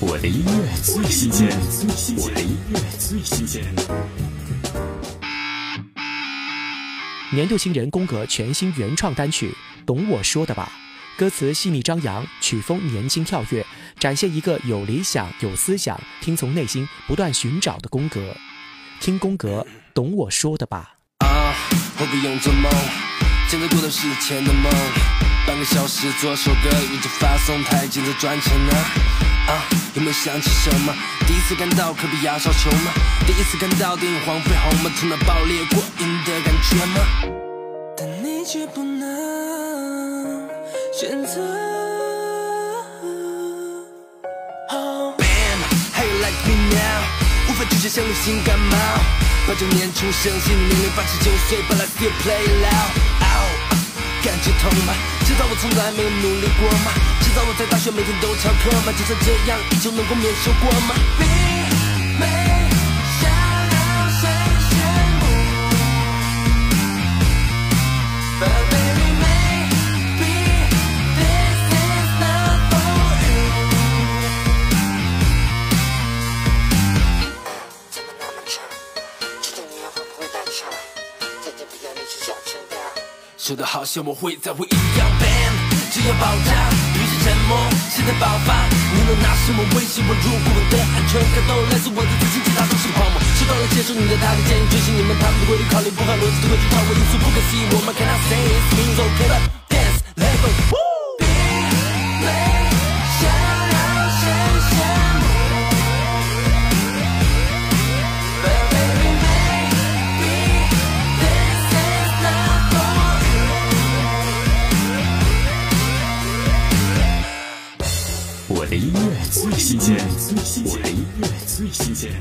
我的音乐最新鲜，我的音乐最新鲜。年度新人宫格全新原创单曲《懂我说的吧》，歌词细腻张扬，曲风年轻跳跃，展现一个有理想、有思想、听从内心、不断寻找的宫格。听宫格，懂我说的吧。啊，我不用做梦，现在过的是以前的梦。半个小时做首歌，一直发送，太紧的转成了。啊，有没有想起什么？第一次看到科比亚少球吗？第一次看到电影黄飞鸿吗？突然爆裂过瘾的感觉吗？但你却不能选择。Oh bam, how you like me now？无法拒绝像流行感冒。八九年出生，心理年龄八十九岁，but I still play loud。感觉痛吗？知道我从来没有努力过吗？知道我在大学每天都翘课吗？就算这样，依旧能够免受过吗？说的好像我会再会一样，Bam，只要爆炸，于是沉默，现在爆发，你能拿什么威胁我？如果我的安全感都来自我的自信，其他都是泡沫。收到了接受你的他的建议，追寻你们他们的规律，考虑不合逻辑的规矩，套我因素不可思议，我们 cannot say it means okay 音乐最新鲜，我的音乐最新鲜。